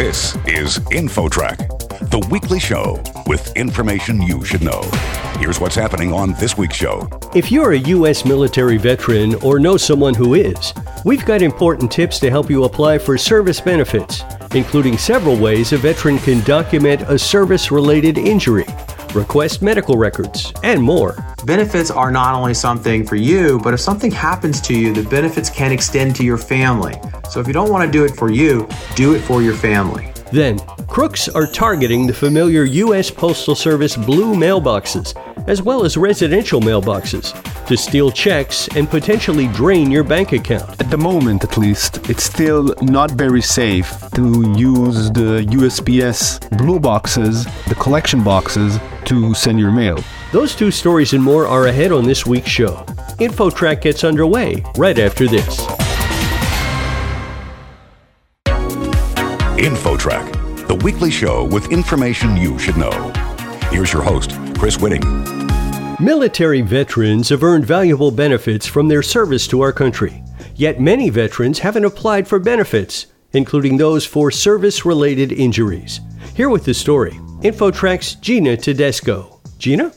This is InfoTrack, the weekly show with information you should know. Here's what's happening on this week's show. If you're a U.S. military veteran or know someone who is, we've got important tips to help you apply for service benefits, including several ways a veteran can document a service related injury request medical records, and more. Benefits are not only something for you, but if something happens to you, the benefits can extend to your family. So if you don't want to do it for you, do it for your family. Then, crooks are targeting the familiar U.S. Postal Service blue mailboxes, as well as residential mailboxes, to steal checks and potentially drain your bank account. At the moment, at least, it's still not very safe to use the USPS blue boxes, the collection boxes, to send your mail. Those two stories and more are ahead on this week's show. InfoTrack gets underway right after this. InfoTrack, the weekly show with information you should know. Here's your host, Chris Whitting. Military veterans have earned valuable benefits from their service to our country. Yet many veterans haven't applied for benefits, including those for service related injuries. Here with the story, InfoTrack's Gina Tedesco. Gina?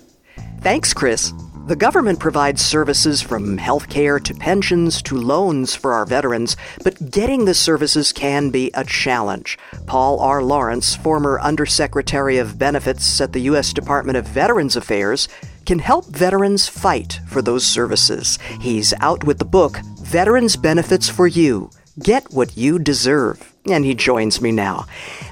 Thanks, Chris. The government provides services from healthcare to pensions to loans for our veterans, but getting the services can be a challenge. Paul R. Lawrence, former Undersecretary of Benefits at the U.S. Department of Veterans Affairs, can help veterans fight for those services. He's out with the book, Veterans Benefits for You Get What You Deserve. And he joins me now.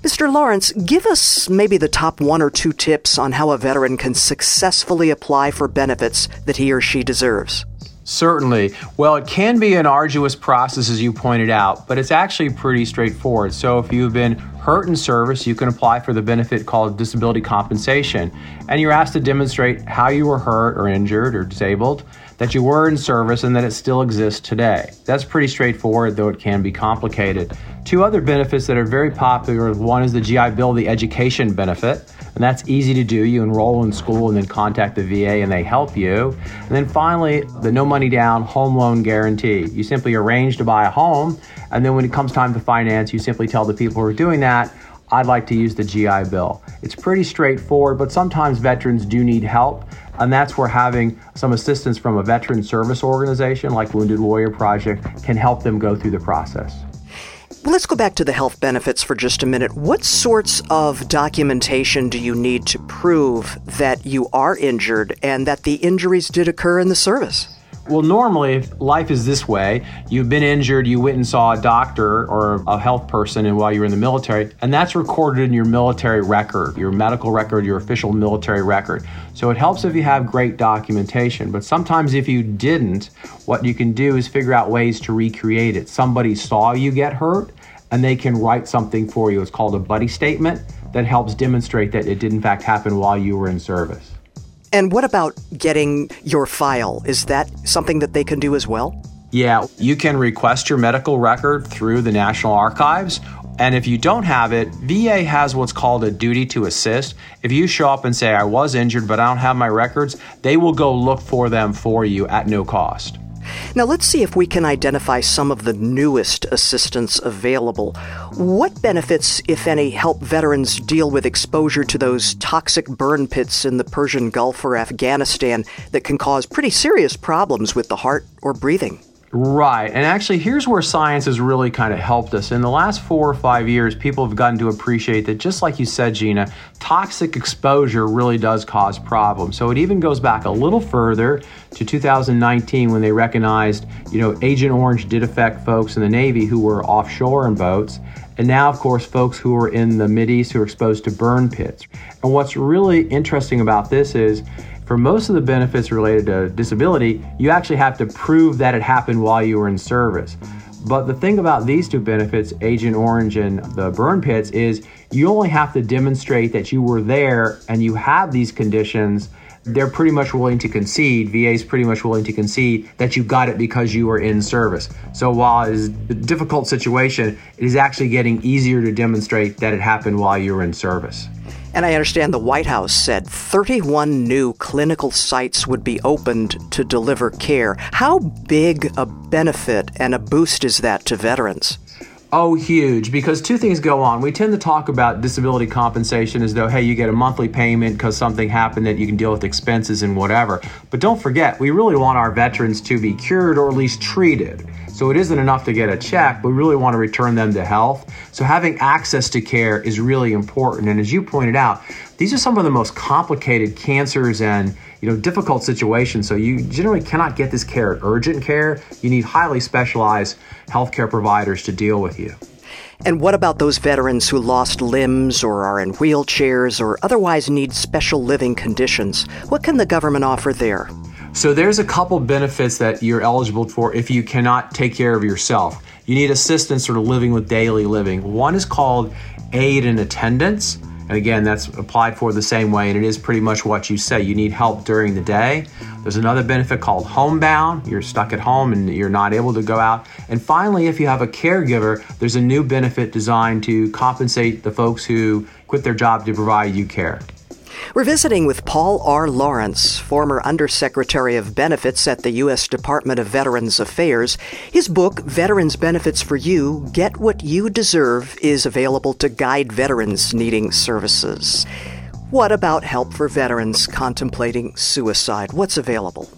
Mr. Lawrence, give us maybe the top one or two tips on how a veteran can successfully apply for benefits that he or she deserves. Certainly. Well, it can be an arduous process, as you pointed out, but it's actually pretty straightforward. So, if you've been hurt in service, you can apply for the benefit called disability compensation. And you're asked to demonstrate how you were hurt or injured or disabled, that you were in service, and that it still exists today. That's pretty straightforward, though it can be complicated. Two other benefits that are very popular one is the GI Bill, the education benefit and that's easy to do. You enroll in school and then contact the VA and they help you. And then finally, the no money down home loan guarantee. You simply arrange to buy a home, and then when it comes time to finance, you simply tell the people who are doing that, I'd like to use the GI Bill. It's pretty straightforward, but sometimes veterans do need help. And that's where having some assistance from a veteran service organization like Wounded Warrior Project can help them go through the process. Let's go back to the health benefits for just a minute. What sorts of documentation do you need to prove that you are injured and that the injuries did occur in the service? Well, normally, if life is this way, you've been injured, you went and saw a doctor or a health person and while you were in the military, and that's recorded in your military record, your medical record, your official military record. So it helps if you have great documentation. But sometimes if you didn't, what you can do is figure out ways to recreate it. Somebody saw you get hurt and they can write something for you. It's called a buddy statement that helps demonstrate that it did in fact happen while you were in service. And what about getting your file? Is that something that they can do as well? Yeah, you can request your medical record through the National Archives. And if you don't have it, VA has what's called a duty to assist. If you show up and say, I was injured, but I don't have my records, they will go look for them for you at no cost. Now, let's see if we can identify some of the newest assistance available. What benefits, if any, help veterans deal with exposure to those toxic burn pits in the Persian Gulf or Afghanistan that can cause pretty serious problems with the heart or breathing? Right. And actually, here's where science has really kind of helped us. In the last four or five years, people have gotten to appreciate that, just like you said, Gina, toxic exposure really does cause problems. So it even goes back a little further to 2019 when they recognized, you know, Agent Orange did affect folks in the Navy who were offshore in boats. And now, of course, folks who are in the Mideast who are exposed to burn pits. And what's really interesting about this is, for most of the benefits related to disability, you actually have to prove that it happened while you were in service. But the thing about these two benefits, Agent Orange and the burn pits, is you only have to demonstrate that you were there and you have these conditions. They're pretty much willing to concede, VA is pretty much willing to concede that you got it because you were in service. So while it is a difficult situation, it is actually getting easier to demonstrate that it happened while you were in service. And I understand the White House said 31 new clinical sites would be opened to deliver care. How big a benefit and a boost is that to veterans? Oh, huge. Because two things go on. We tend to talk about disability compensation as though, hey, you get a monthly payment because something happened that you can deal with expenses and whatever. But don't forget, we really want our veterans to be cured or at least treated. So it isn't enough to get a check. We really want to return them to health. So having access to care is really important. And as you pointed out, these are some of the most complicated cancers and you know difficult situations. So you generally cannot get this care at urgent care. You need highly specialized healthcare providers to deal with you. And what about those veterans who lost limbs or are in wheelchairs or otherwise need special living conditions? What can the government offer there? So there's a couple benefits that you're eligible for if you cannot take care of yourself. You need assistance sort of living with daily living. One is called aid and attendance. And again, that's applied for the same way, and it is pretty much what you say. You need help during the day. There's another benefit called homebound. You're stuck at home and you're not able to go out. And finally, if you have a caregiver, there's a new benefit designed to compensate the folks who quit their job to provide you care. We're visiting with Paul R. Lawrence, former Undersecretary of Benefits at the U.S. Department of Veterans Affairs. His book, Veterans Benefits for You Get What You Deserve, is available to guide veterans needing services. What about help for veterans contemplating suicide? What's available?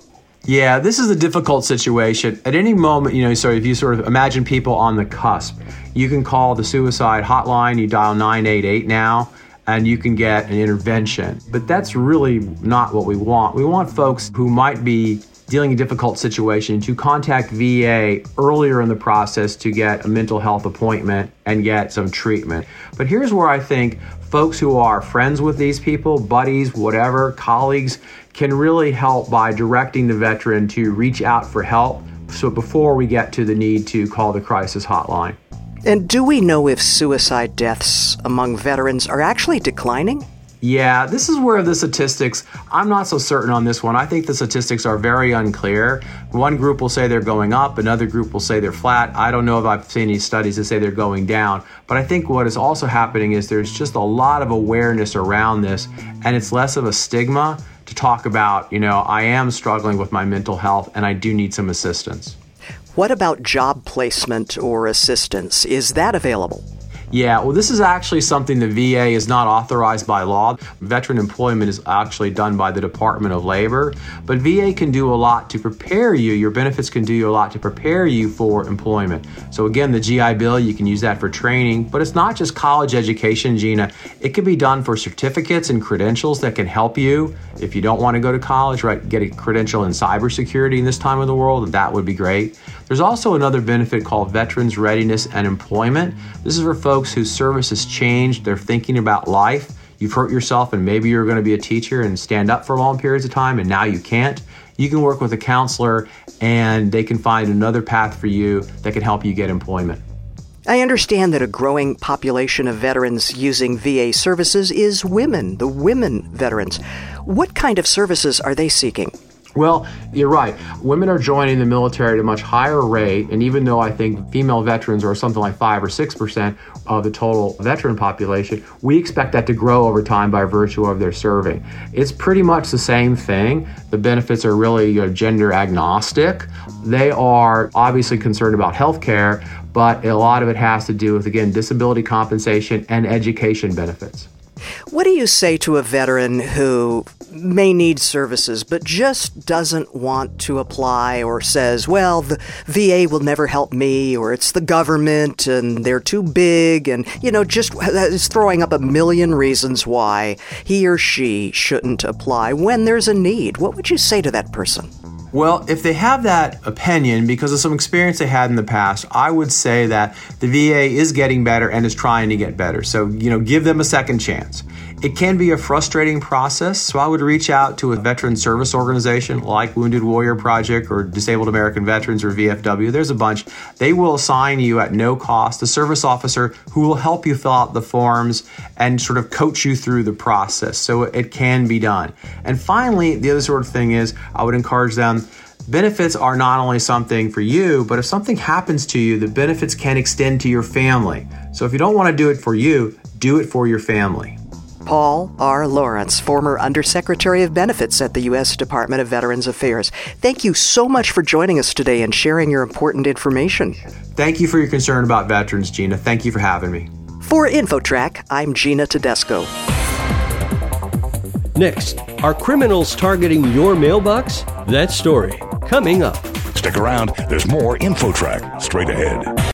Yeah, this is a difficult situation. At any moment, you know, so if you sort of imagine people on the cusp, you can call the suicide hotline, you dial 988 now and you can get an intervention. But that's really not what we want. We want folks who might be dealing a difficult situation to contact VA earlier in the process to get a mental health appointment and get some treatment. But here's where I think folks who are friends with these people, buddies, whatever, colleagues, can really help by directing the veteran to reach out for help. So before we get to the need to call the crisis hotline. And do we know if suicide deaths among veterans are actually declining? Yeah, this is where the statistics, I'm not so certain on this one. I think the statistics are very unclear. One group will say they're going up, another group will say they're flat. I don't know if I've seen any studies that say they're going down. But I think what is also happening is there's just a lot of awareness around this, and it's less of a stigma to talk about, you know, I am struggling with my mental health and I do need some assistance. What about job placement or assistance? Is that available? Yeah, well, this is actually something the VA is not authorized by law. Veteran employment is actually done by the Department of Labor, but VA can do a lot to prepare you. Your benefits can do you a lot to prepare you for employment. So, again, the GI Bill, you can use that for training, but it's not just college education, Gina. It can be done for certificates and credentials that can help you if you don't want to go to college, right? Get a credential in cybersecurity in this time of the world, that would be great. There's also another benefit called Veterans Readiness and Employment. This is for folks whose service has changed, they're thinking about life. You've hurt yourself, and maybe you're going to be a teacher and stand up for long periods of time, and now you can't. You can work with a counselor, and they can find another path for you that can help you get employment. I understand that a growing population of veterans using VA services is women, the women veterans. What kind of services are they seeking? Well, you're right. Women are joining the military at a much higher rate, and even though I think female veterans are something like 5 or 6% of the total veteran population, we expect that to grow over time by virtue of their serving. It's pretty much the same thing. The benefits are really you know, gender agnostic. They are obviously concerned about health care, but a lot of it has to do with, again, disability compensation and education benefits. What do you say to a veteran who may need services but just doesn't want to apply or says, well, the VA will never help me or it's the government and they're too big and, you know, just uh, is throwing up a million reasons why he or she shouldn't apply when there's a need? What would you say to that person? Well, if they have that opinion because of some experience they had in the past, I would say that the VA is getting better and is trying to get better. So, you know, give them a second chance. It can be a frustrating process, so I would reach out to a veteran service organization like Wounded Warrior Project or Disabled American Veterans or VFW. There's a bunch. They will assign you at no cost a service officer who will help you fill out the forms and sort of coach you through the process. So it can be done. And finally, the other sort of thing is I would encourage them benefits are not only something for you, but if something happens to you, the benefits can extend to your family. So if you don't want to do it for you, do it for your family. Paul R. Lawrence, former Undersecretary of Benefits at the U.S. Department of Veterans Affairs. Thank you so much for joining us today and sharing your important information. Thank you for your concern about veterans, Gina. Thank you for having me. For InfoTrack, I'm Gina Tedesco. Next, are criminals targeting your mailbox? That story coming up. Stick around, there's more InfoTrack straight ahead.